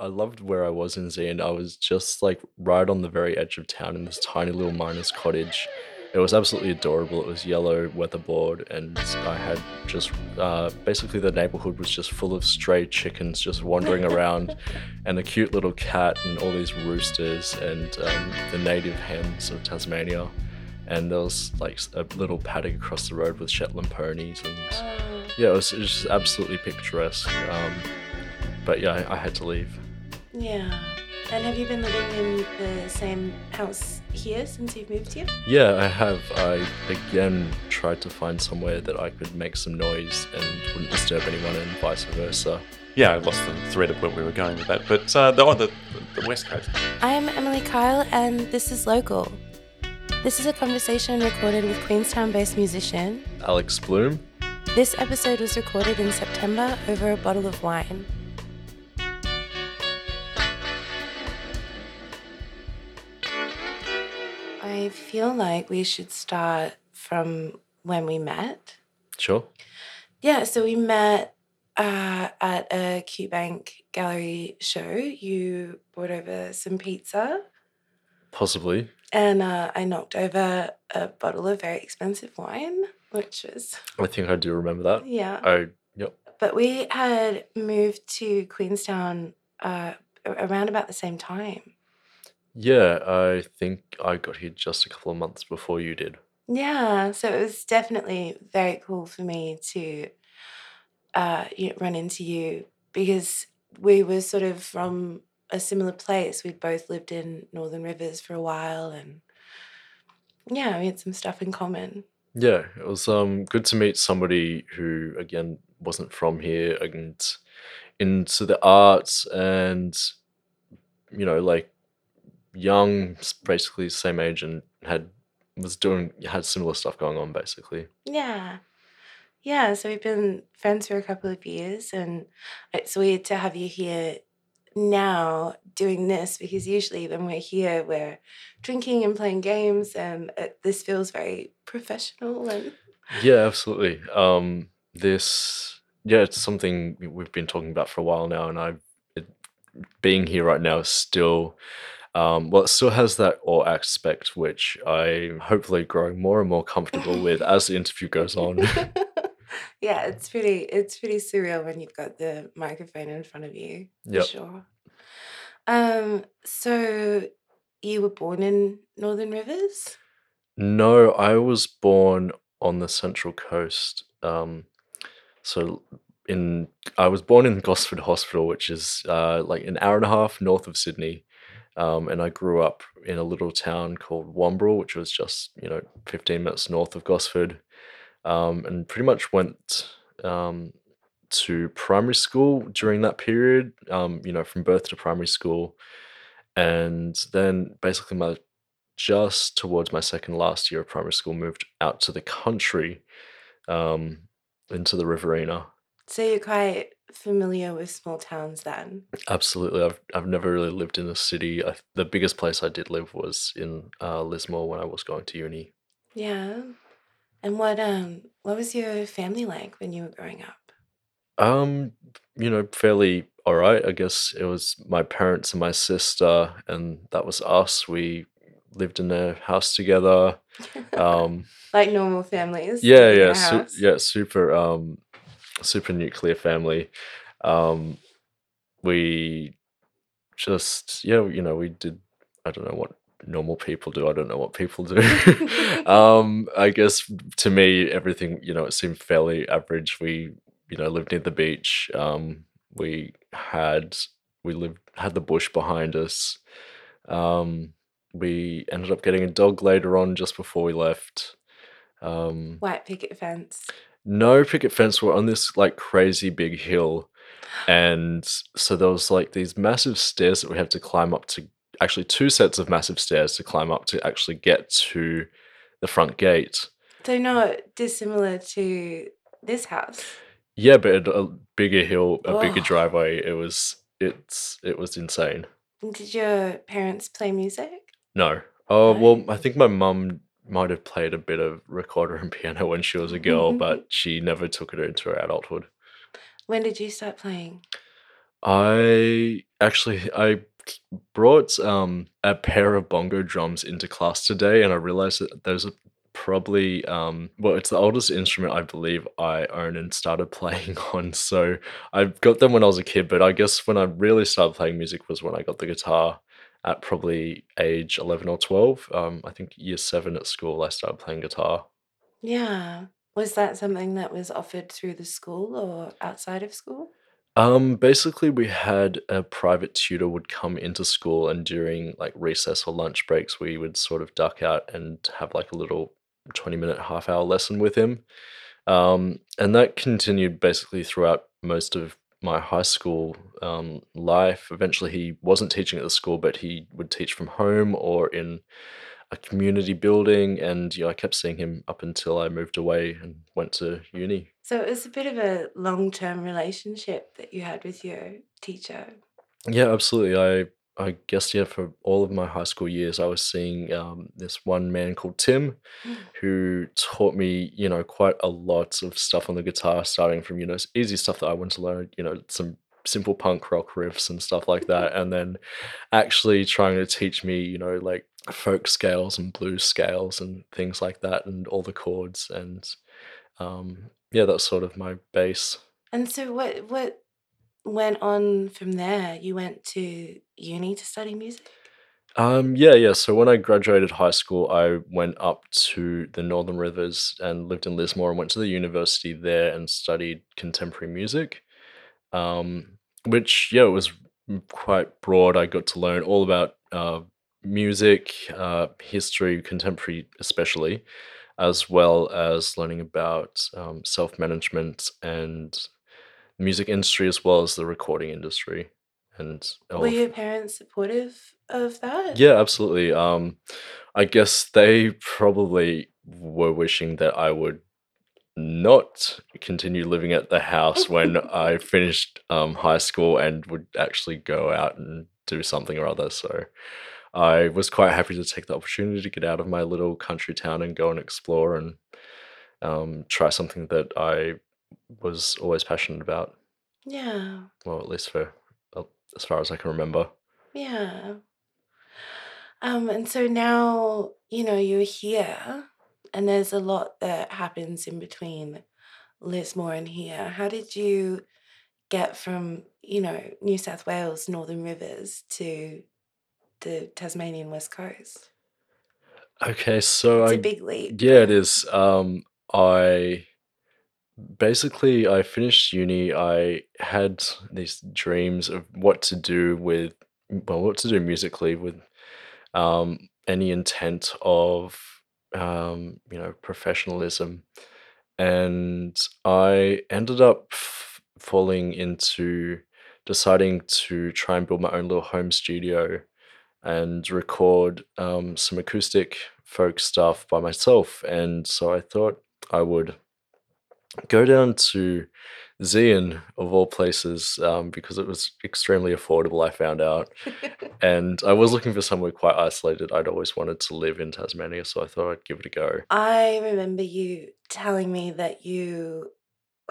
I loved where I was in Zeehan. I was just like right on the very edge of town in this tiny little miner's cottage. It was absolutely adorable. It was yellow weatherboard, and I had just uh, basically the neighborhood was just full of stray chickens just wandering around, and a cute little cat, and all these roosters, and um, the native hens of Tasmania. And there was like a little paddock across the road with Shetland ponies, and Oh, yeah, it was, it was just absolutely picturesque. Um, but yeah, I, I had to leave. yeah. And have you been living in the same house here since you've moved here? Yeah, I have. I again tried to find somewhere that I could make some noise and wouldn't disturb anyone, and vice versa. Yeah, I lost the thread of where we were going with that. But uh, the, oh, the, the West Coast. I'm Emily Kyle, and this is Local. This is a conversation recorded with Queenstown based musician. Alex Bloom. This episode was recorded in September over a bottle of wine. I feel like we should start from when we met. Sure. Yeah, so we met uh, at a Q Bank gallery show. You brought over some pizza, Possibly. and uh, I knocked over a bottle of very expensive wine, which was, I think I do remember that. yeah. I yep. But we had moved to Queenstown uh, around about the same time. Yeah, I think I got here just a couple of months before you did. Yeah, so it was definitely very cool for me to uh, you know, run into you because we were sort of from a similar place. We'd both lived in Northern Rivers for a while, and yeah, we had some stuff in common. Yeah, it was um good to meet somebody who again wasn't from here and into the arts and you know like young, basically same age and had was doing had similar stuff going on basically. Yeah. Yeah, so we've been friends for a couple of years, and it's weird to have you here now doing this because usually when we're here, we're drinking and playing games, and it, this feels very professional. And Yeah, absolutely. Um, this, yeah, it's something we- we've been talking about for a while now, and I, it, being here right now is still, um, well, it still has that awe aspect, which I'm hopefully growing more and more comfortable with as the interview goes on. yeah, it's pretty it's pretty surreal when you've got the microphone in front of you. For sure. Um, so you were born in Northern Rivers? No, I was born on the Central Coast. Um, so in I was born in Gosford Hospital, which is uh, like an hour and a half north of Sydney. Um, and I grew up in a little town called Wamberal, which was just you know 15 minutes north of Gosford. Um, and pretty much went um, to primary school during that period. Um, you know, from birth to primary school, and then basically my just towards my second last year of primary school, moved out to the country, um, into the Riverina. So you're quite familiar with small towns then? Absolutely, I've I've never really lived in a city. I, the biggest place I did live was in uh, Lismore when I was going to uni. Yeah. And what um what was your family like when you were growing up? Um, you know, fairly all right. I guess it was my parents and my sister, and that was us. We lived in a house together. Um, like normal families. yeah yeah su- yeah super um super nuclear family. Um we just yeah you know we did i don't know what normal people do i don't know what people do. Um i guess to me everything you know it seemed fairly average. We you know lived near the beach. Um we had we lived had the bush behind us. Um we ended up getting a dog later on just before we left. Um White picket fence. No picket fence. We're on this like crazy big hill. And so there was like these massive stairs that we had to climb up to actually two sets of massive stairs to climb up to actually get to the front gate. So not dissimilar to this house. Yeah, but a bigger hill, a bigger driveway. It was it's it was insane. Did your parents play music? No. Oh well, I think my mum might have played a bit of recorder and piano when she was a girl, but she never took it into her adulthood. When did you start playing? I actually I brought um a pair of bongo drums into class today and I realized that those are probably um well it's the oldest instrument I believe I own and started playing on. So I got them when I was a kid, but I guess when I really started playing music was when I got the guitar at probably age 11 or 12. Um I think year 7 at school I started playing guitar. Yeah. Was that something that was offered through the school or outside of school? Um, basically, we had a private tutor would come into school, and during like recess or lunch breaks, we would sort of duck out and have like a little 20 minute, half hour lesson with him. Um, and that continued basically throughout most of my high school um, life. Eventually, he wasn't teaching at the school, but he would teach from home or in a community building. And you know, I kept seeing him up until I moved away and went to uni. So it was a bit of a long term relationship that you had with your teacher. Yeah, absolutely. I I guess yeah, for all of my high school years, I was seeing um, this one man called Tim, Mm. who taught me, you know, quite a lot of stuff on the guitar, starting from you know easy stuff that I wanted to learn, you know, some simple punk rock riffs and stuff like that, and then actually trying to teach me, you know, like folk scales and blues scales and things like that, and all the chords, and um, yeah, that's sort of my base. And so what what went on from there? You went to uni to study music? Um, yeah, yeah. So when I graduated high school, I went up to the Northern Rivers and lived in Lismore and went to the university there and studied contemporary music. Um, which, yeah, it was quite broad. I got to learn all about uh, music, uh, history, contemporary especially, as well as learning about um, self-management and music industry as well as the recording industry and Were your parents supportive of that? yeah, absolutely. Um, I guess they probably were wishing that I would not continue living at the house when I finished um, high school and would actually go out and do something or other. So I was quite happy to take the opportunity to get out of my little country town and go and explore and um, try something that I was always passionate about. Yeah. Well, at least for as far as I can remember. Yeah. Um, and so now, you know, you're here and there's a lot that happens in between Lismore and here. How did you get from, you know, New South Wales, Northern Rivers to the Tasmanian West Coast? Okay, so It's a I big leap. Yeah, it is. Um, I basically I finished uni. I had these dreams of what to do with, well, what to do musically with um, any intent of, um, you know, professionalism. And I ended up f- falling into deciding to try and build my own little home studio and record um, some acoustic folk stuff by myself. And so I thought I would go down to Zeehan, of all places, um, because it was extremely affordable, I found out. And I was looking for somewhere quite isolated. I'd always wanted to live in Tasmania, so I thought I'd give it a go. I remember you telling me that you,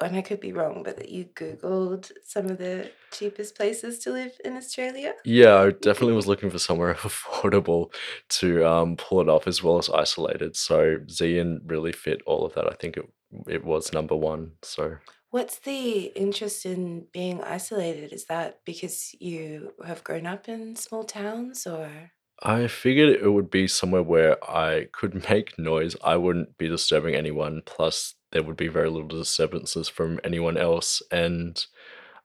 and I could be wrong, but that you Googled some of the cheapest places to live in Australia. Yeah, I definitely was looking for somewhere affordable to um, pull it off as well as isolated. So Zeehan really fit all of that. I think it it was number one. So What's the interest in being isolated? Is that because you have grown up in small towns or? I figured it would be somewhere where I could make noise. I wouldn't be disturbing anyone. Plus, there would be very little disturbances from anyone else, and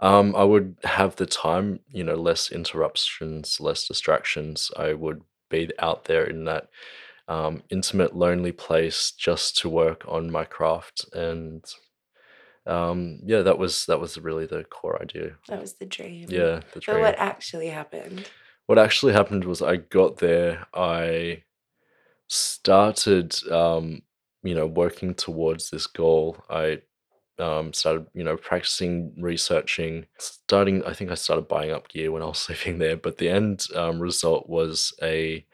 um, I would have the time. You know, less interruptions, less distractions. I would be out there in that um, intimate, lonely place just to work on my craft, and um, yeah, that was that was really the core idea. That was the dream. Yeah, the dream. But what actually happened? What actually happened was I got there, I started, um, you know, working towards this goal. I um, started, you know, practicing, researching, starting. I think I started buying up gear when I was living there, but the end um, result was a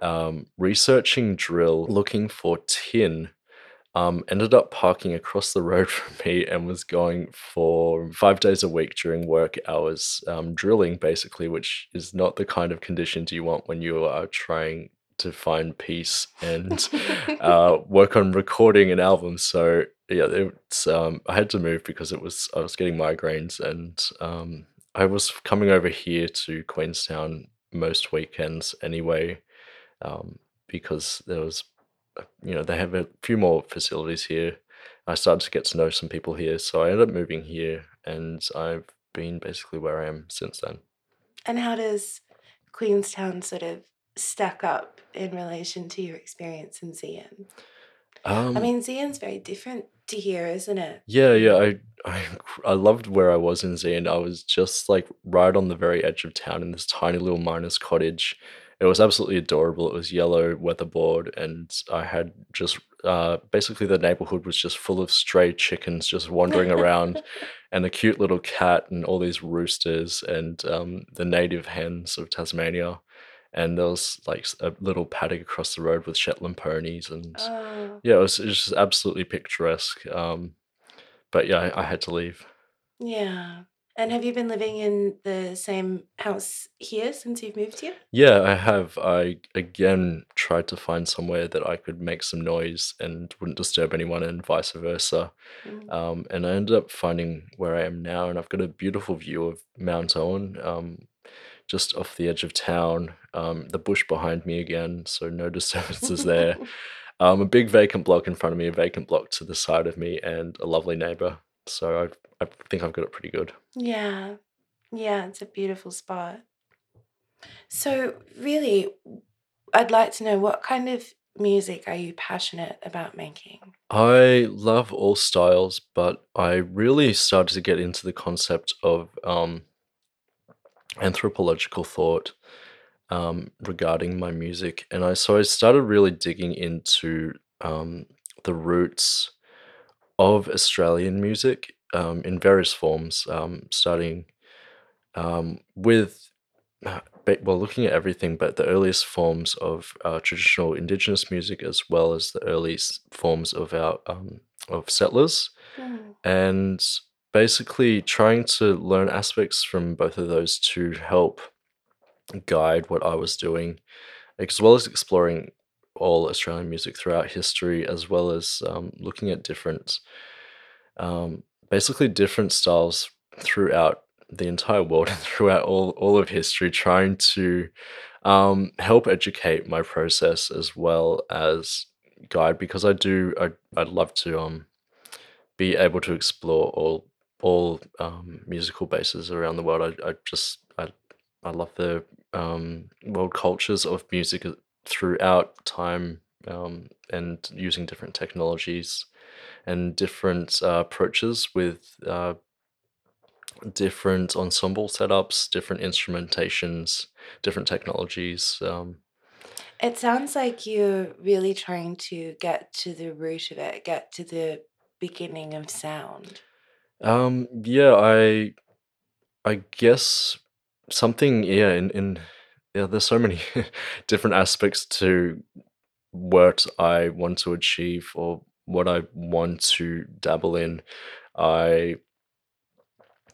um, researching drill looking for tin um, ended up parking across the road from me and was going for five days a week during work hours, um, drilling basically, which is not the kind of conditions you want when you are trying to find peace and uh, work on recording an album. So yeah, it's um, I had to move because it was I was getting migraines and um, I was coming over here to Queenstown most weekends anyway, um, because there was, uh, you know, they have a few more facilities here. I started to get to know some people here, so I ended up moving here, and I've been basically where I am since then. And how does Queenstown sort of stack up in relation to your experience in Zeehan? Um, I mean, Zeehan's very different to here, isn't it? Yeah, yeah. I, I I loved where I was in Zeehan. I was just like right on the very edge of town in this tiny little miner's cottage. It was absolutely adorable. It was yellow weatherboard, and I had just uh, basically the neighborhood was just full of stray chickens just wandering around, and a cute little cat, and all these roosters, and um, the native hens of Tasmania and there was like a little paddock across the road with Shetland ponies, and Oh, yeah, it was, it was just absolutely picturesque. Um, but yeah, I, I had to leave. yeah. And have you been living in the same house here since you've moved here? Yeah, I have. I again tried to find somewhere that I could make some noise and wouldn't disturb anyone, and vice versa. Mm. Um, and I ended up finding where I am now, and I've got a beautiful view of Mount Owen, um, just off the edge of town. Um, the bush behind me again, so no disturbances there. Um, a big vacant block in front of me, a vacant block to the side of me, and a lovely neighbor. So I, I think I've got it pretty good. Yeah. Yeah, it's a beautiful spot. So, really, I'd like to know what kind of music are you passionate about making? I love all styles, but I really started to get into the concept of um, anthropological thought um, regarding my music, and I so I started really digging into um, the roots of Australian music um, in various forms, um, starting um, with uh, well, looking at everything, but the earliest forms of uh, traditional Indigenous music, as well as the earliest forms of our um, of settlers, Mm. and basically trying to learn aspects from both of those to help guide what I was doing, as well as exploring all Australian music throughout history, as well as um, looking at different, um, basically different styles throughout the entire world and throughout all, all of history, trying to um, help educate my process as well as guide, because I do, I, I'd love to um, be able to explore all all um, musical bases around the world. I, I just I I love the um, world cultures of music throughout time um, and using different technologies and different uh, approaches with uh, different ensemble setups, different instrumentations, different technologies. Um, It sounds like you're really trying to get to the root of it, get to the beginning of sound. um, yeah, I I guess something yeah in in yeah there's so many different aspects to what I want to achieve or what I want to dabble in. I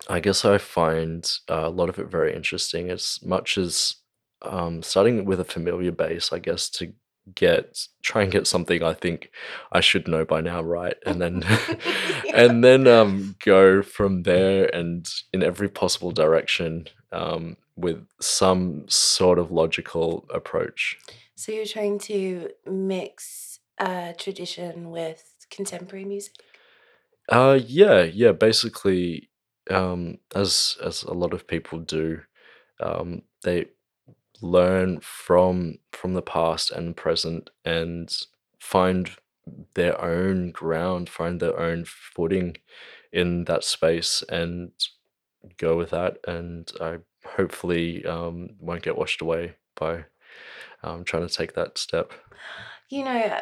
I guess I find uh, a lot of it very interesting as much as um, starting with a familiar base, I guess, to get try and get something I think I should know by now, right? And then and then um, go from there and in every possible direction um, with some sort of logical approach. So you're trying to mix uh, tradition with contemporary music? Uh, yeah, yeah. Basically, um, as as a lot of people do, um, they learn from from the past and present and find their own ground, find their own footing in that space, and go with that. And I hopefully um, won't get washed away by um, trying to take that step. You know,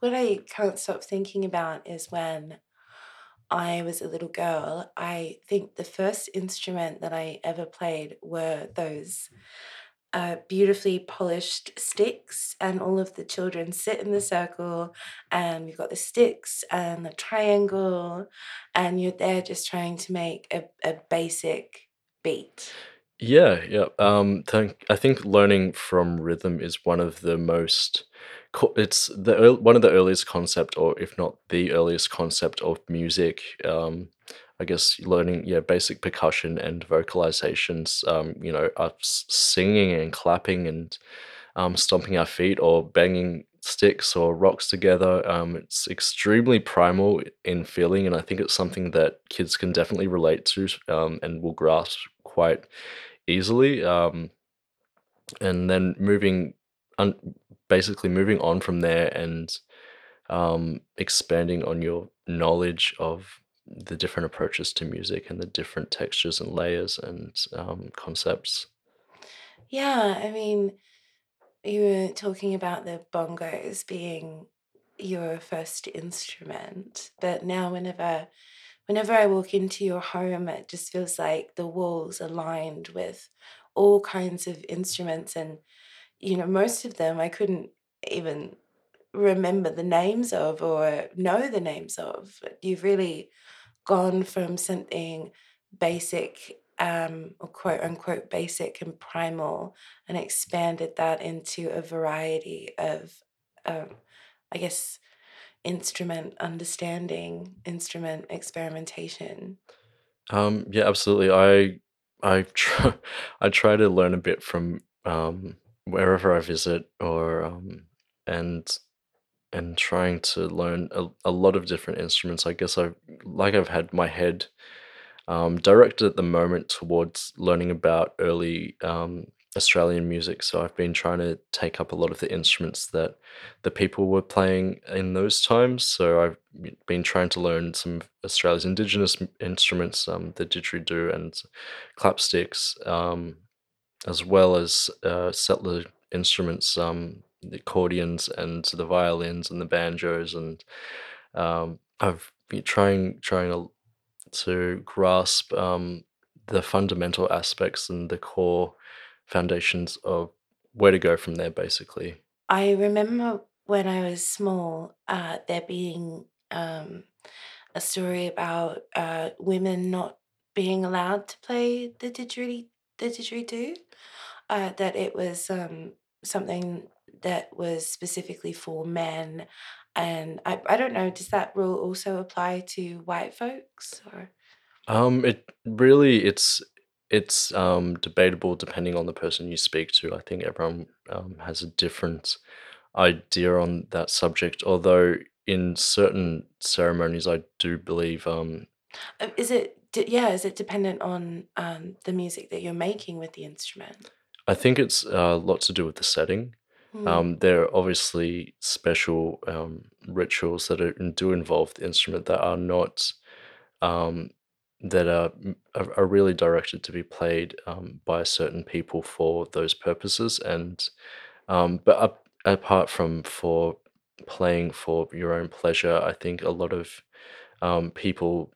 what I can't stop thinking about is when I was a little girl, I think the first instrument that I ever played were those uh, beautifully polished sticks, and all of the children sit in the circle, and we've got the sticks and the triangle, and you're there just trying to make a, a basic beat. Yeah, yeah. Um, I think learning from rhythm is one of the most. It's the one of the earliest concept, or if not the earliest concept of music. Um, I guess learning, yeah, basic percussion and vocalizations. Um, you know, us singing and clapping and um, stomping our feet or banging sticks or rocks together. Um, it's extremely primal in feeling, and I think it's something that kids can definitely relate to um, and will grasp quite easily. Um, and then moving, un- basically moving on from there and um, expanding on your knowledge of the different approaches to music and the different textures and layers and um, concepts. Yeah, I mean, you were talking about the bongos being your first instrument, but now whenever whenever I walk into your home, it just feels like the walls are lined with all kinds of instruments and you know, most of them I couldn't even remember the names of or know the names of. You've really gone from something basic um, or quote unquote basic and primal and expanded that into a variety of, um, I guess, instrument understanding, instrument experimentation. Um, yeah, absolutely. I I try I try to learn a bit from um, wherever I visit, or um, and and trying to learn a, a lot of different instruments. I guess I've like I've had my head um, directed at the moment towards learning about early um, Australian music. So I've been trying to take up a lot of the instruments that the people were playing in those times. So I've been trying to learn some of Australia's indigenous instruments, um, the didgeridoo and clapsticks, um, as well as uh, settler instruments, um, the accordions and the violins and the banjos. And um, I've been trying trying to grasp um, the fundamental aspects and the core foundations of where to go from there, basically. I remember when I was small, uh, there being um, a story about uh, women not being allowed to play the didgeridoo, the didgeridoo. Uh, that it was um, something that was specifically for men, and I, I don't know. Does that rule also apply to white folks? Or Um, it really it's it's um debatable depending on the person you speak to. I think everyone um, has a different idea on that subject, although in certain ceremonies, I do believe um Uh, is it? Yeah, is it dependent on um, the music that you're making with the instrument? I think it's a lot to do with the setting. Hmm. Um, there are obviously special um, rituals that are, do involve the instrument that are not um, that are, are really directed to be played um, by certain people for those purposes. And um, but up, apart from for playing for your own pleasure, I think a lot of um, people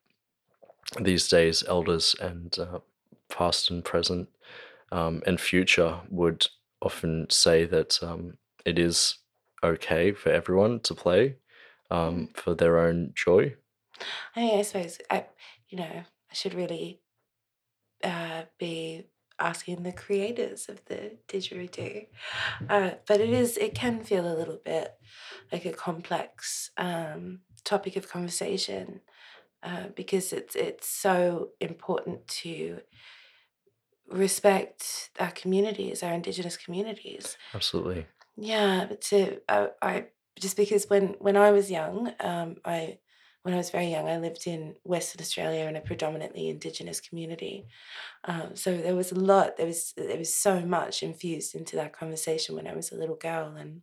these days, elders and uh, past and present and future would often say that um, it is okay for everyone to play um, for their own joy. I mean, I suppose I, you know, I should really uh, be asking the creators of the didgeridoo. Uh, but it is, it can feel a little bit like a complex um, topic of conversation uh, because it's it's so important to respect our communities, our indigenous communities. Absolutely. Yeah, but to I, I just because when when I was young, um, I when I was very young, I lived in Western Australia in a predominantly Indigenous community. Um, so there was a lot. There was there was so much infused into that conversation when I was a little girl, and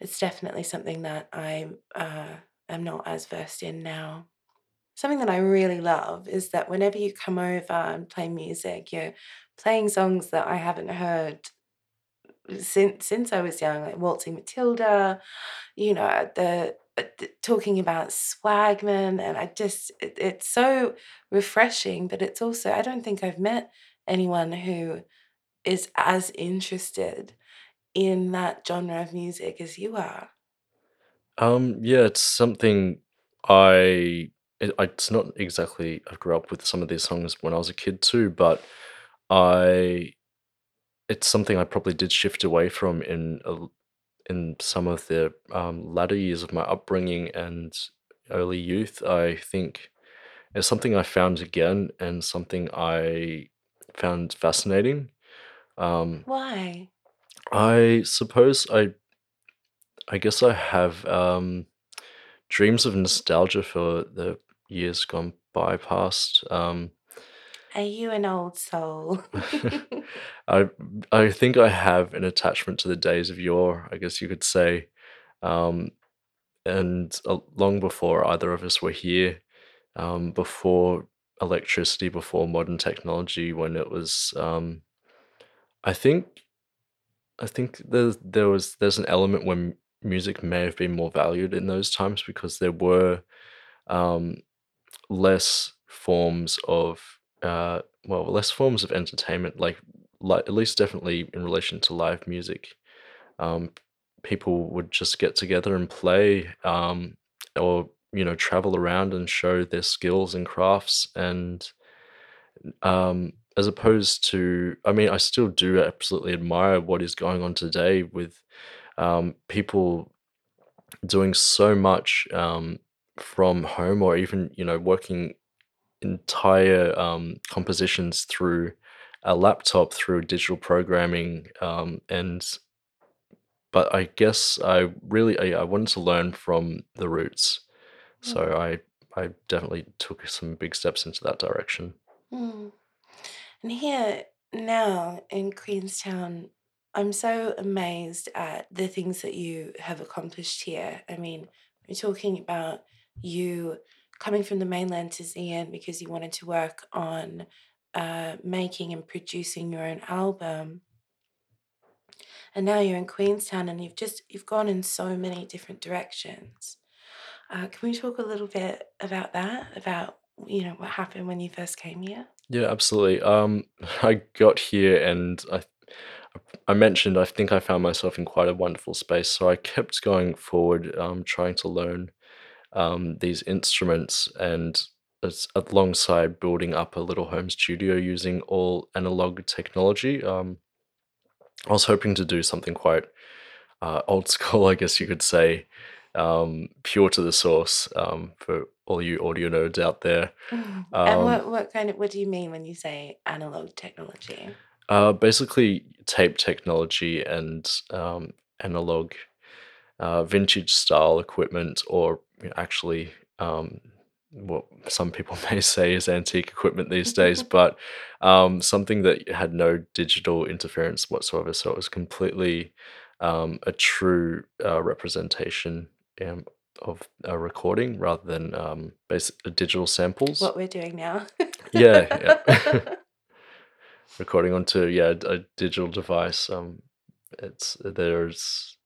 it's definitely something that I uh, am not as versed in now. Something that I really love is that whenever you come over and play music, you're playing songs that I haven't heard since since I was young, like Waltzing Matilda, you know, the uh, th- talking about Swagman, and I just it, it's so refreshing, but it's also I don't think I've met anyone who is as interested in that genre of music as you are. Um, yeah, it's something I it, it's not exactly I grew up with some of these songs when I was a kid too, but I it's something I probably did shift away from in a in some of the, um, latter years of my upbringing and early youth. I think it's something I found again and something I found fascinating. Um, Why? I suppose I I guess I have, um dreams of nostalgia for the years gone by past. Um, Are you an old soul? I I think I have an attachment to the days of yore, I guess you could say. Um, and uh, long before either of us were here, um, before electricity, before modern technology, when it was, um, I think I think there's there was there's an element when music may have been more valued in those times because there were um, less forms of uh, well, less forms of entertainment, like like at least definitely in relation to live music. Um, people would just get together and play, um, or you know, travel around and show their skills and crafts, and um, as opposed to, I mean, I still do absolutely admire what is going on today with um, people doing so much um, from home or even you know working entire um, compositions through a laptop through digital programming um, and but I guess I really I, I wanted to learn from the roots Mm, so I I definitely took some big steps into that direction mm. And here now in Queenstown, I'm so amazed at the things that you have accomplished here. I mean, we're talking about you coming from the mainland to Zeehan because you wanted to work on uh, making and producing your own album. And now you're in Queenstown and you've just you've gone in so many different directions. Uh, can we talk a little bit about that? About you know what happened when you first came here? yeah absolutely um I got here and I I mentioned I think I found myself in quite a wonderful space so I kept going forward um trying to learn um, these instruments and alongside building up a little home studio using all analog technology. Um, I was hoping to do something quite uh, old school, I guess you could say, um, pure to the source um, for all you audio nerds out there. Mhm. And Um, what what kind of what do you mean when you say analog technology? uh, basically, tape technology and um, analog uh, vintage style equipment, or actually um, what some people may say is antique equipment these days, but um, something that had no digital interference whatsoever. So it was completely um, a true uh, representation um, of a recording rather than um, basic digital samples. What we're doing now. Yeah, yeah. recording onto yeah a digital device. Um, it's there's uh,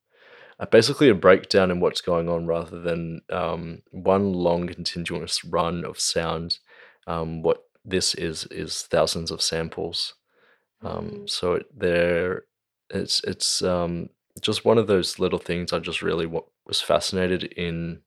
basically a breakdown in what's going on rather than um, one long continuous run of sound. Um, what this is is thousands of samples. Um, Mm. so it, there, it's it's um, just one of those little things I just really wa- was fascinated in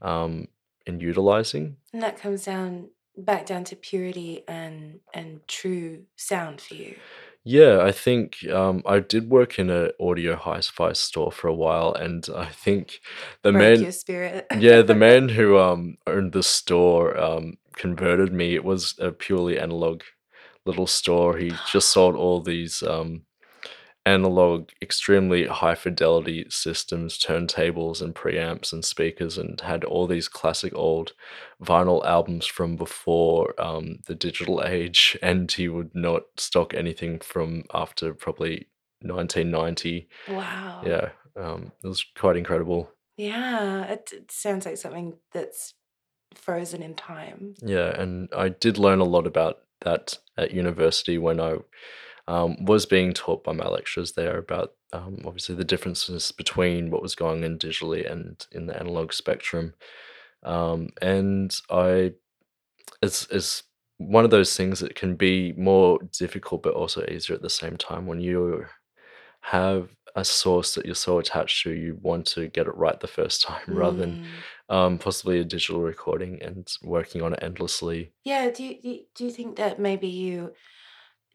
um, in utilizing. And that comes down back down to purity and and true sound for you. Yeah, I think um, I did work in an audio hi-fi store for a while, and I think the Broke man spirit. Yeah, the man who um owned the store um converted me. It was a purely analog little store. He just sold all these um analog, extremely high fidelity systems, turntables and preamps and speakers, and had all these classic old vinyl albums from before um the digital age. And he would not stock anything from after probably 1990. Wow. Yeah, um, it was quite incredible. Yeah, it, it sounds like something that's frozen in time. Yeah, and I did learn a lot about that at university when I um, was being taught by my lecturers there about um, obviously the differences between what was going on digitally and in the analog spectrum. Um, and I, as as one of those things that can be more difficult but also easier at the same time when you have a source that you're so attached to you want to get it right the first time rather than Mm. um, possibly a digital recording and working on it endlessly Yeah, do do you do you think that maybe you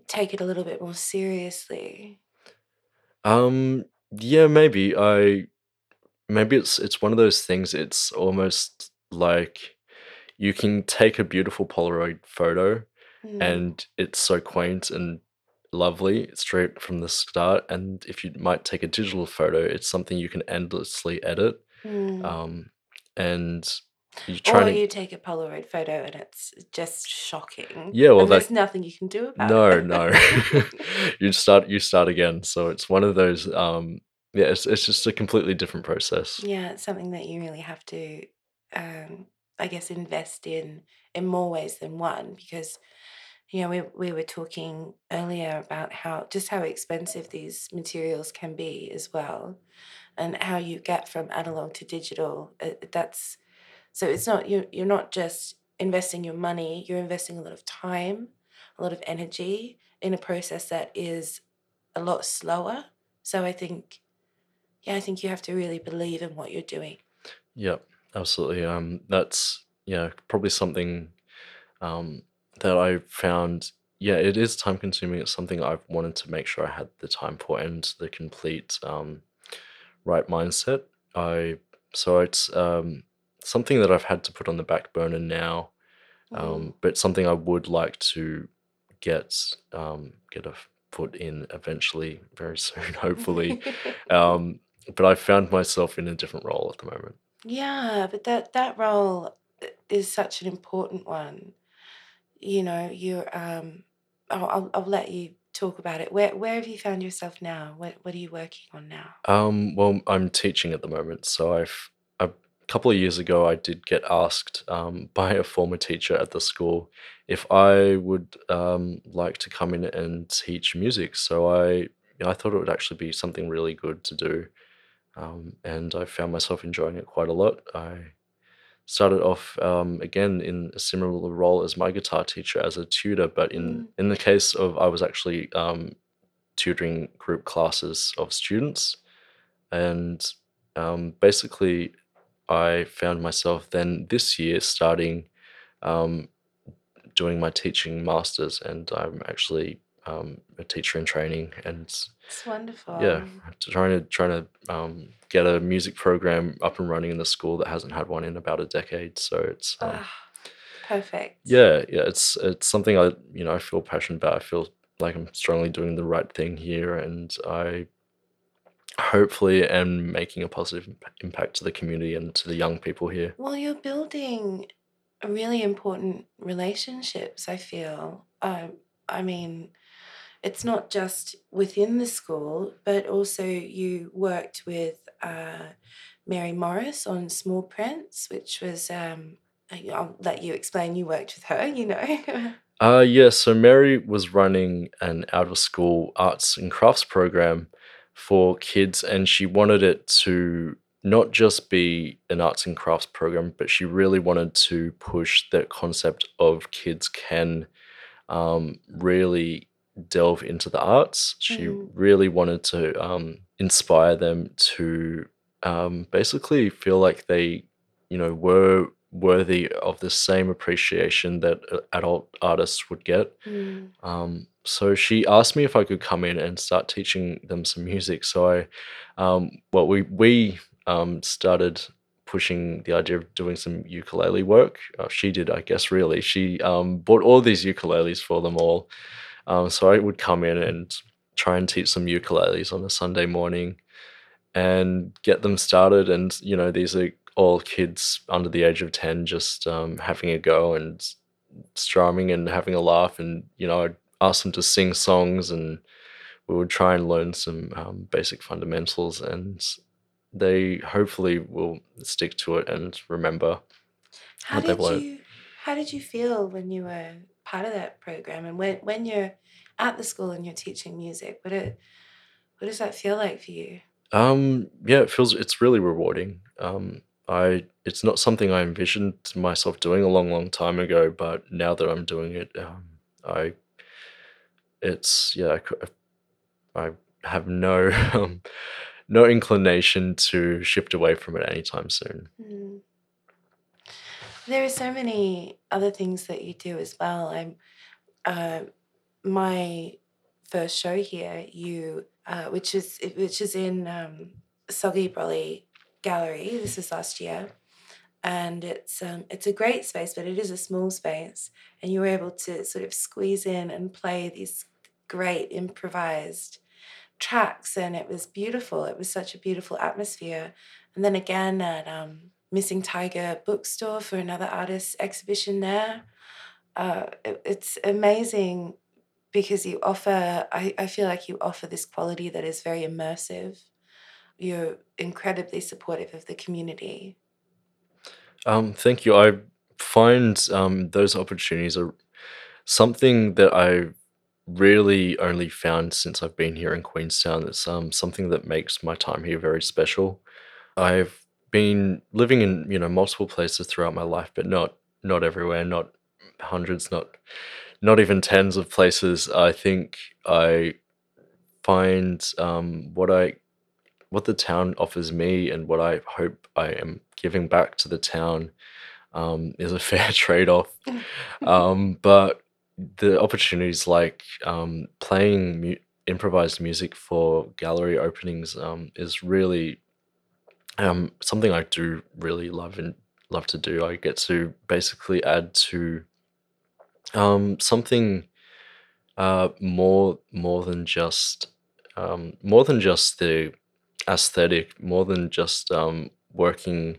take it a little bit more seriously? um yeah maybe i maybe it's it's one of those things it's almost like you can take a beautiful polaroid photo Mm. and it's so quaint and lovely straight from the start and if you might take a digital photo it's something you can endlessly edit Mm. um and you're Or to you take a Polaroid photo and it's just shocking, yeah well and there's nothing you can do about no it. no you start you start again so it's one of those um yeah it's, it's just a completely different process Yeah, it's something that you really have to, um, I guess, invest in in more ways than one because you know we we were talking earlier about how just how expensive these materials can be as well, and how you get from analog to digital. uh, That's so it's not you you're not just investing your money, you're investing a lot of time, a lot of energy in a process that is a lot slower. So I think yeah, I think you have to really believe in what you're doing. Yep, absolutely. Um, that's yeah, probably something um, that I found. Yeah, it is time consuming. It's something I've wanted to make sure I had the time for and the complete um, right mindset. I so it's um, something that I've had to put on the back burner now, Mm. um, but something I would like to get um, get a foot in eventually, very soon, hopefully. Um, but I found myself in a different role at the moment. yeah, but that that role is such an important one. You know, you're. Um, I'll, I'll I'll let you talk about it. Where where have you found yourself now? What what are you working on now? Um, well, I'm teaching at the moment, so I've couple of years ago I did get asked um, by a former teacher at the school if I would um, like to come in and teach music. So I I thought it would actually be something really good to do, um, and I found myself enjoying it quite a lot. I started off um, again in a similar role as my guitar teacher as a tutor, but in Mm. in the case of I was actually um, tutoring group classes of students and um, basically i found myself then this year starting um, doing my teaching masters and i'm actually um, a teacher in training and It's wonderful. yeah trying to trying to um, get a music program up and running in the school that hasn't had one in about a decade so it's um, Ah, perfect. yeah yeah it's it's something i you know i feel passionate about i feel like i'm strongly doing the right thing here and i hopefully am making a positive impact to the community and to the young people here Well, you're building really important relationships, I feel. Um, I mean, it's not just within the school, but also you worked with uh, Mary Morris on Small Prints, which was, um, I'll let you explain, you worked with her, you know. uh yeah so mary was running an out of school arts and crafts program for kids and she wanted it to not just be an arts and crafts program but she really wanted to push that concept of kids can um, really delve into the arts. She Mm. really wanted to um, inspire them to um, basically feel like they, you know, were worthy of the same appreciation that adult artists would get. Mm. Um, so she asked me if I could come in and start teaching them some music. So I, um, well, we we um, started pushing the idea of doing some ukulele work. Uh, she did, I guess. Really, she um, bought all these ukuleles for them all. Um, so I would come in and try and teach some ukuleles on a Sunday morning, and get them started. And you know, these are all kids under the age of ten, just um, having a go and strumming and having a laugh. And you know, I'd ask them to sing songs, and we would try and learn some um, basic fundamentals. And they hopefully will stick to it and remember How what they've did learned. you how did you feel when you were part of that program and when when you're at the school and you're teaching music? What it what does that feel like for you? Um, yeah, it feels it's really rewarding. Um, I it's not something I envisioned myself doing a long, long time ago, but now that I'm doing it, um, I it's yeah, I, I have no um, no inclination to shift away from it anytime soon. Mm. There are so many other things that you do as well. I'm uh, my first show here, you uh, which is which is in um, Soggy Brolly Gallery. This is last year, and it's um, it's a great space, but it is a small space, and you were able to sort of squeeze in and play these great improvised tracks, and it was beautiful. It was such a beautiful atmosphere. And then again at um, Missing Tiger Bookstore for another artist exhibition there. Uh, it- it's amazing because you offer, I, I feel like you offer this quality that is very immersive. You're incredibly supportive of the community. Um, thank you. I find um, those opportunities are something that I really only found since I've been here in Queenstown. It's um, something that makes my time here very special. I've been living in you know multiple places throughout my life, but not not everywhere, not hundreds, not not even tens of places. I think I find um, what I what the town offers me and what I hope I am giving back to the town um, is a fair trade off. Um, but the opportunities like um, playing mu- improvised music for gallery openings um, is really um, something I do really love and love to do. I get to basically add to um, something uh, more more than just more than just the aesthetic, more than just um, working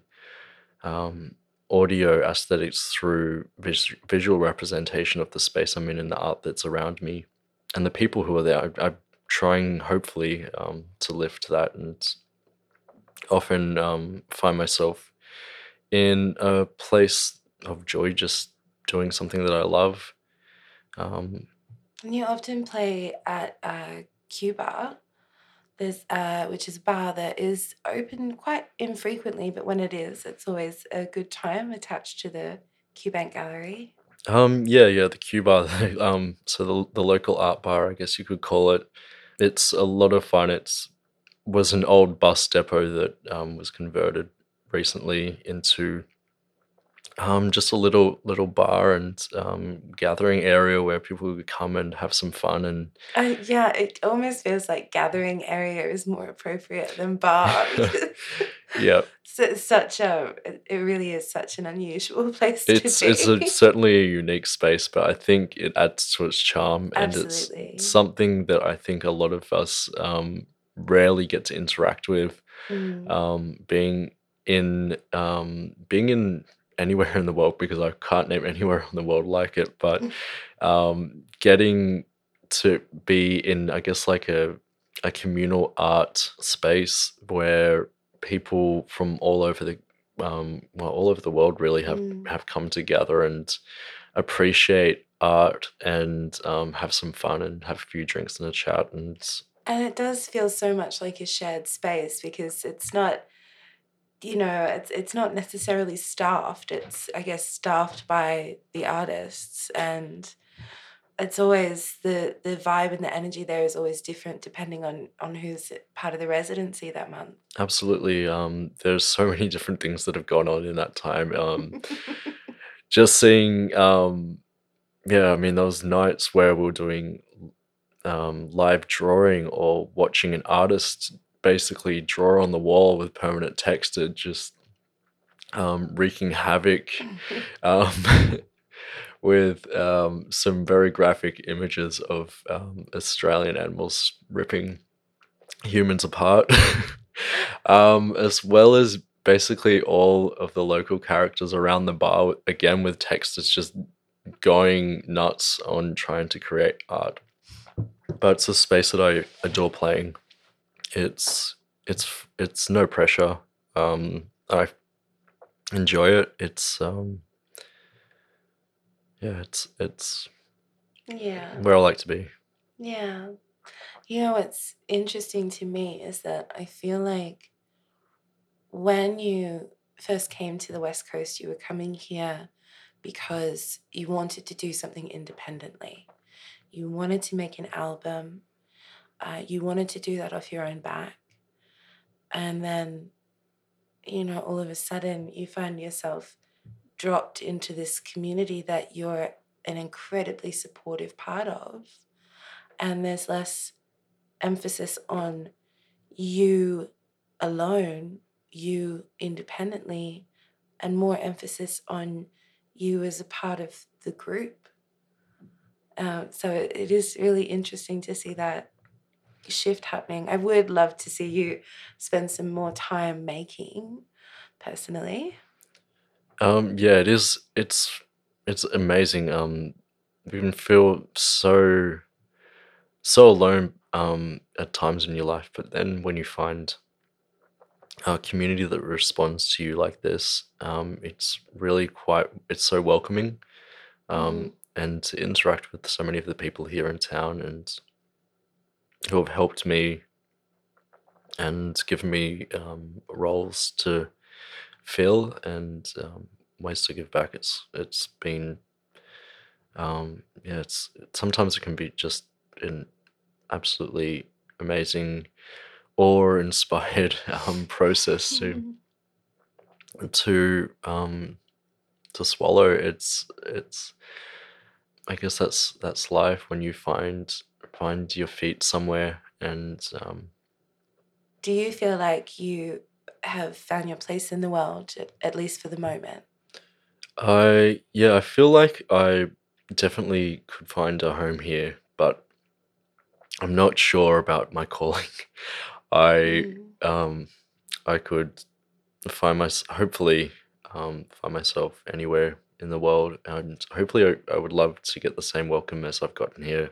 um, audio aesthetics through vis- visual representation of the space I'm in and the art that's around me and the people who are there. I, I'm trying, hopefully, um, to lift that and often um, find myself in a place of joy just doing something that I love. Um, And you often play at uh, Bar, uh, which is a bar that is open quite infrequently, but when it is, it's always a good time attached to the Q Bank Gallery. Um, yeah, yeah, the Q bar. Um, so the the local art bar, I guess you could call it. It's a lot of fun. It's was an old bus depot that um, was converted recently into um, just a little little bar and um, gathering area where people could come and have some fun and Uh, yeah, it almost feels like gathering area is more appropriate than bar. yeah, it's such a, it really is such an unusual place to it's be. it's a, certainly a unique space, but I think it adds to its charm and it's something that I think a lot of us um, rarely get to interact with. Mm. um, being in um, being in anywhere in the world because I can't name anywhere in the world like it, but um, getting to be in I guess like a a communal art space where people from all over the um, well all over the world really have Mm. have come together and appreciate art and um, have some fun and have a few drinks and a chat and And it does feel so much like a shared space because it's not, you know, it's it's not necessarily staffed. It's I guess staffed by the artists and it's always the the vibe and the energy there is always different depending on on who's part of the residency that month. Absolutely. Um, there's so many different things that have gone on in that time. Um, just seeing, um, yeah, I mean, those nights where we are doing um, live drawing or watching an artist basically draw on the wall with permanent texture, just um, wreaking havoc um, with um, some very graphic images of um, Australian animals ripping humans apart, um, as well as basically all of the local characters around the bar, again with textures just going nuts on trying to create art. But it's a space that I adore playing. It's it's it's no pressure. Um, I enjoy it. It's um, yeah, it's it's yeah. where I like to be. Yeah. You know what's interesting to me is that I feel like when you first came to the West Coast, you were coming here because you wanted to do something independently. You wanted to make an album. Uh, you wanted to do that off your own back. And then, you know, all of a sudden you find yourself dropped into this community that you're an incredibly supportive part of. And there's less emphasis on you alone, you independently, and more emphasis on you as a part of the group. Um, so it, it is really interesting to see that shift happening. I would love to see you spend some more time making personally. Um, yeah, it is. It's it's amazing. Um, you can feel so so alone um, at times in your life, but then when you find a community that responds to you like this, um, it's really quite. It's so welcoming, um, and to interact with so many of the people here in town and who have helped me and given me um, roles to fill and um, ways to give back. It's it's been um, yeah. It's sometimes it can be just an absolutely amazing or inspired um, process to to um, to swallow. It's it's I guess that's that's life when you find find your feet somewhere and um, Do you feel like you have found your place in the world, at- least for the moment? I yeah, I feel like I definitely could find a home here, but I'm not sure about my calling. I Mm. um I could find my hopefully um find myself anywhere in the world and hopefully I, I would love to get the same welcome as I've gotten here.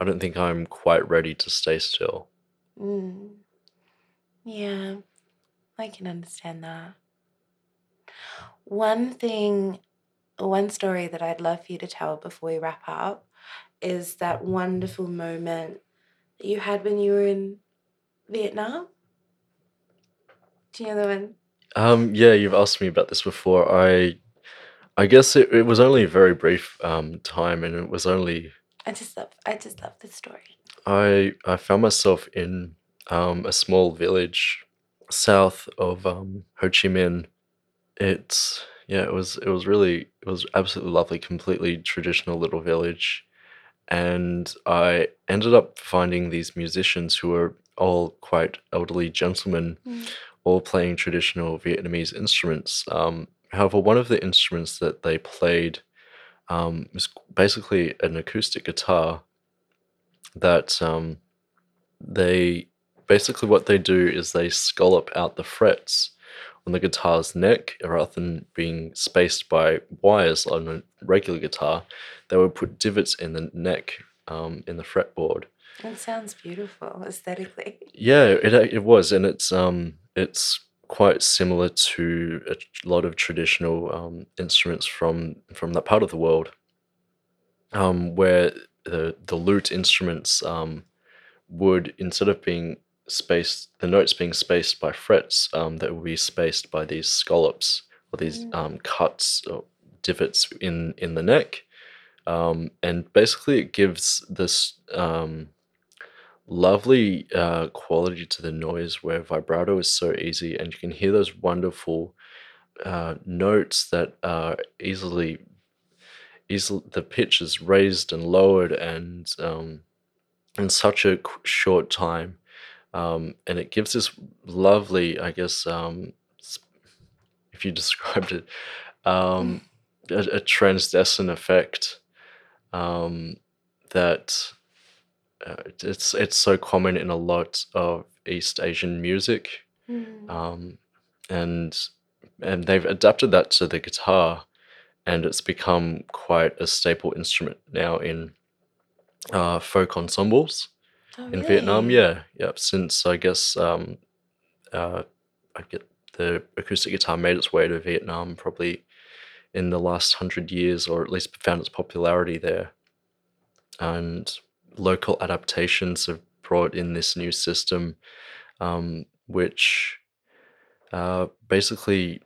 I don't think I'm quite ready to stay still. Mm. Yeah, I can understand that. One thing, one story that I'd love for you to tell before we wrap up is that wonderful moment that you had when you were in Vietnam. Do you know the one? Um yeah, you've asked me about this before. I I guess it, it was only a very brief um time and it was only I just love, I just love this story. I I found myself in um, a small village south of um, Ho Chi Minh. It's yeah, it was it was really it was absolutely lovely, completely traditional little village, and I ended up finding these musicians who were all quite elderly gentlemen, Mm. all playing traditional Vietnamese instruments. Um, however, one of the instruments that they played um, was basically an acoustic guitar that um, they basically what they do is they scallop out the frets on the guitar's neck rather than being spaced by wires on a regular guitar they would put divots in the neck um, in the fretboard It sounds beautiful aesthetically. yeah it, it was and it's um it's quite similar to a lot of traditional um, instruments from from that part of the world um, where the the lute instruments um, would instead of being spaced, the notes being spaced by frets, um, that would be spaced by these scallops or these Mm. um, cuts or divots in in the neck, um, and basically it gives this um, lovely uh, quality to the noise where vibrato is so easy, and you can hear those wonderful uh, notes that are easily easily the pitch is raised and lowered and um, in such a short time um, and it gives this lovely i guess um, if you described it um, a, a transdescent effect um, that uh, it's it's so common in a lot of east asian music Mm. um, and and they've adapted that to the guitar, and it's become quite a staple instrument now in uh, folk ensembles Oh, in Vietnam. Yeah, yeah. Since I guess um, uh, I get the acoustic guitar made its way to Vietnam probably in the last hundred years, or at least found its popularity there, and local adaptations have brought in this new system, um, which uh, basically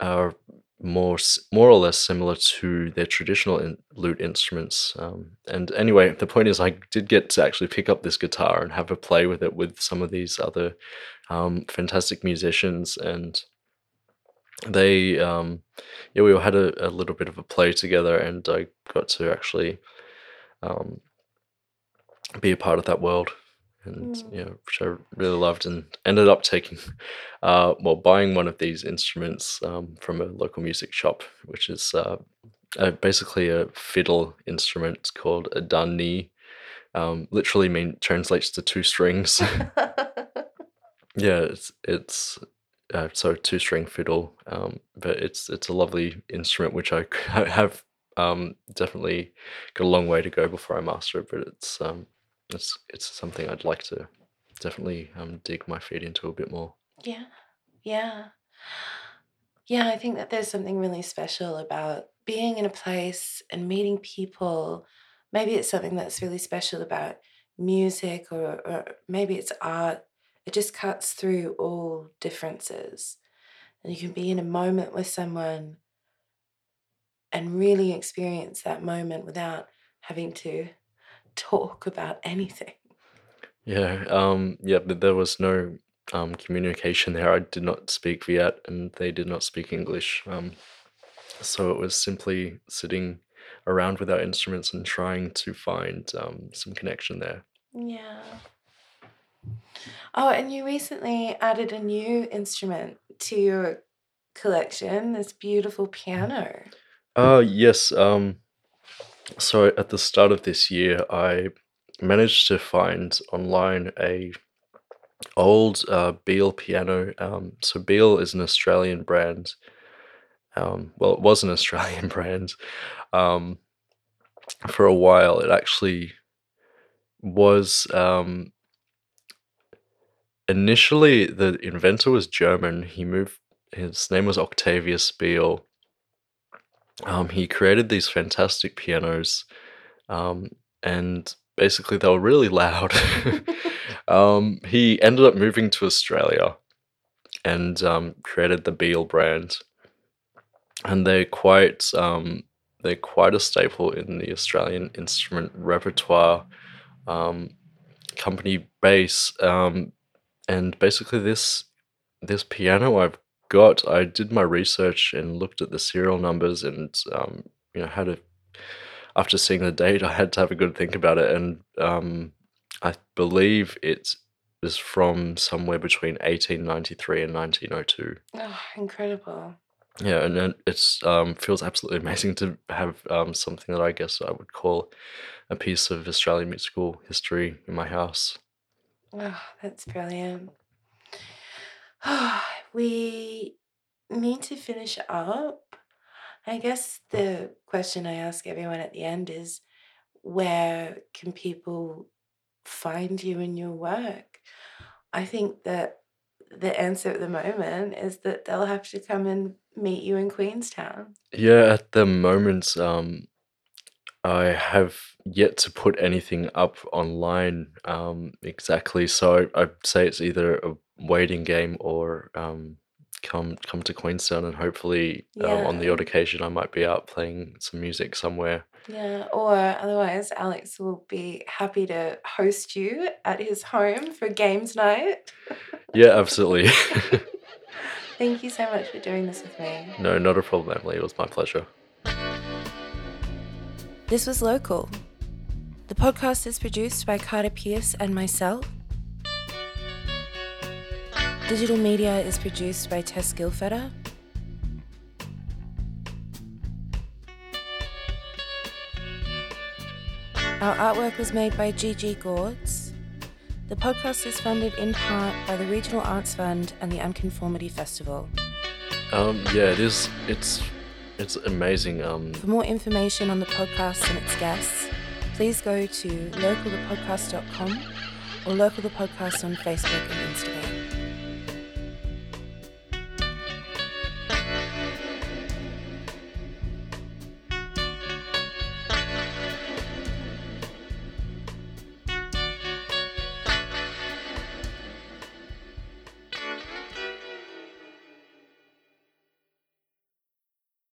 are more more or less similar to their traditional in- lute instruments. Um, and anyway, the point is, I did get to actually pick up this guitar and have a play with it with some of these other um, fantastic musicians, and they um, yeah we all had a, a little bit of a play together, and I got to actually um, be a part of that world. And Mm. yeah, which I really loved, and ended up taking, uh, well, buying one of these instruments um, from a local music shop, which is uh, uh, basically a fiddle instrument called a dunni. Um, literally mean translates to two strings. yeah, it's it's uh, so two string fiddle. Um, but it's it's a lovely instrument which I have um, definitely got a long way to go before I master it. But it's um, it's it's something I'd like to definitely um, dig my feet into a bit more. Yeah. Yeah. Yeah, I think that there's something really special about being in a place and meeting people. Maybe it's something that's really special about music or, or maybe it's art. It just cuts through all differences. And you can be in a moment with someone and really experience that moment without having to talk about anything. Yeah, um, yeah, but there was no um, communication there. I did not speak Viet, and they did not speak English. Um, so it was simply sitting around with our instruments and trying to find um, some connection there. Yeah. Oh, and you recently added a new instrument to your collection, this beautiful piano. Uh, yes. Um, so at the start of this year, I managed to find online a old uh, Beale piano. Um, so Beale is an Australian brand. Um, well, it was an Australian brand. Um, for a while, it actually was. Um, initially, the inventor was German. He moved. His name was Octavius Beale. Um, he created these fantastic pianos, um, and basically they were really loud. um, he ended up moving to Australia and um, created the Beale brand, and they're quite um, they're quite a staple in the Australian instrument repertoire. Um, company base, um, and basically this this piano I've got, I did my research and looked at the serial numbers, and um, you know had a after seeing the date, I had to have a good think about it, and um, I believe it is from somewhere between 1893 and 1902. Oh, incredible. Yeah, and it's um, feels absolutely amazing to have um, something that I guess I would call a piece of Australian musical history in my house. Oh, that's brilliant. we need to finish up. I guess the question I ask everyone at the end is where can people find you in your work? I think that the answer at the moment is that they'll have to come and meet you in Queenstown. Yeah, at the moment, um, I have yet to put anything up online um, exactly. So I'd say it's either a waiting game or um, come come to Queenstown, and hopefully um, on the odd occasion I might be out playing some music somewhere. Yeah, or otherwise, Alex will be happy to host you at his home for games night. Yeah, absolutely. Thank you so much for doing this with me. no, not a problem, Emily. It was my pleasure. This was Local. The podcast is produced by Carter Pierce and myself. Digital media is produced by Tess Gilfetter. Our artwork was made by Gigi Gords. The podcast is funded in part by the Regional Arts Fund and the Unconformity Festival. Um, yeah, it is. It's it's amazing. Um, For more information on the podcast and its guests, please go to localthepodcast.com or local the podcast on Facebook and Instagram.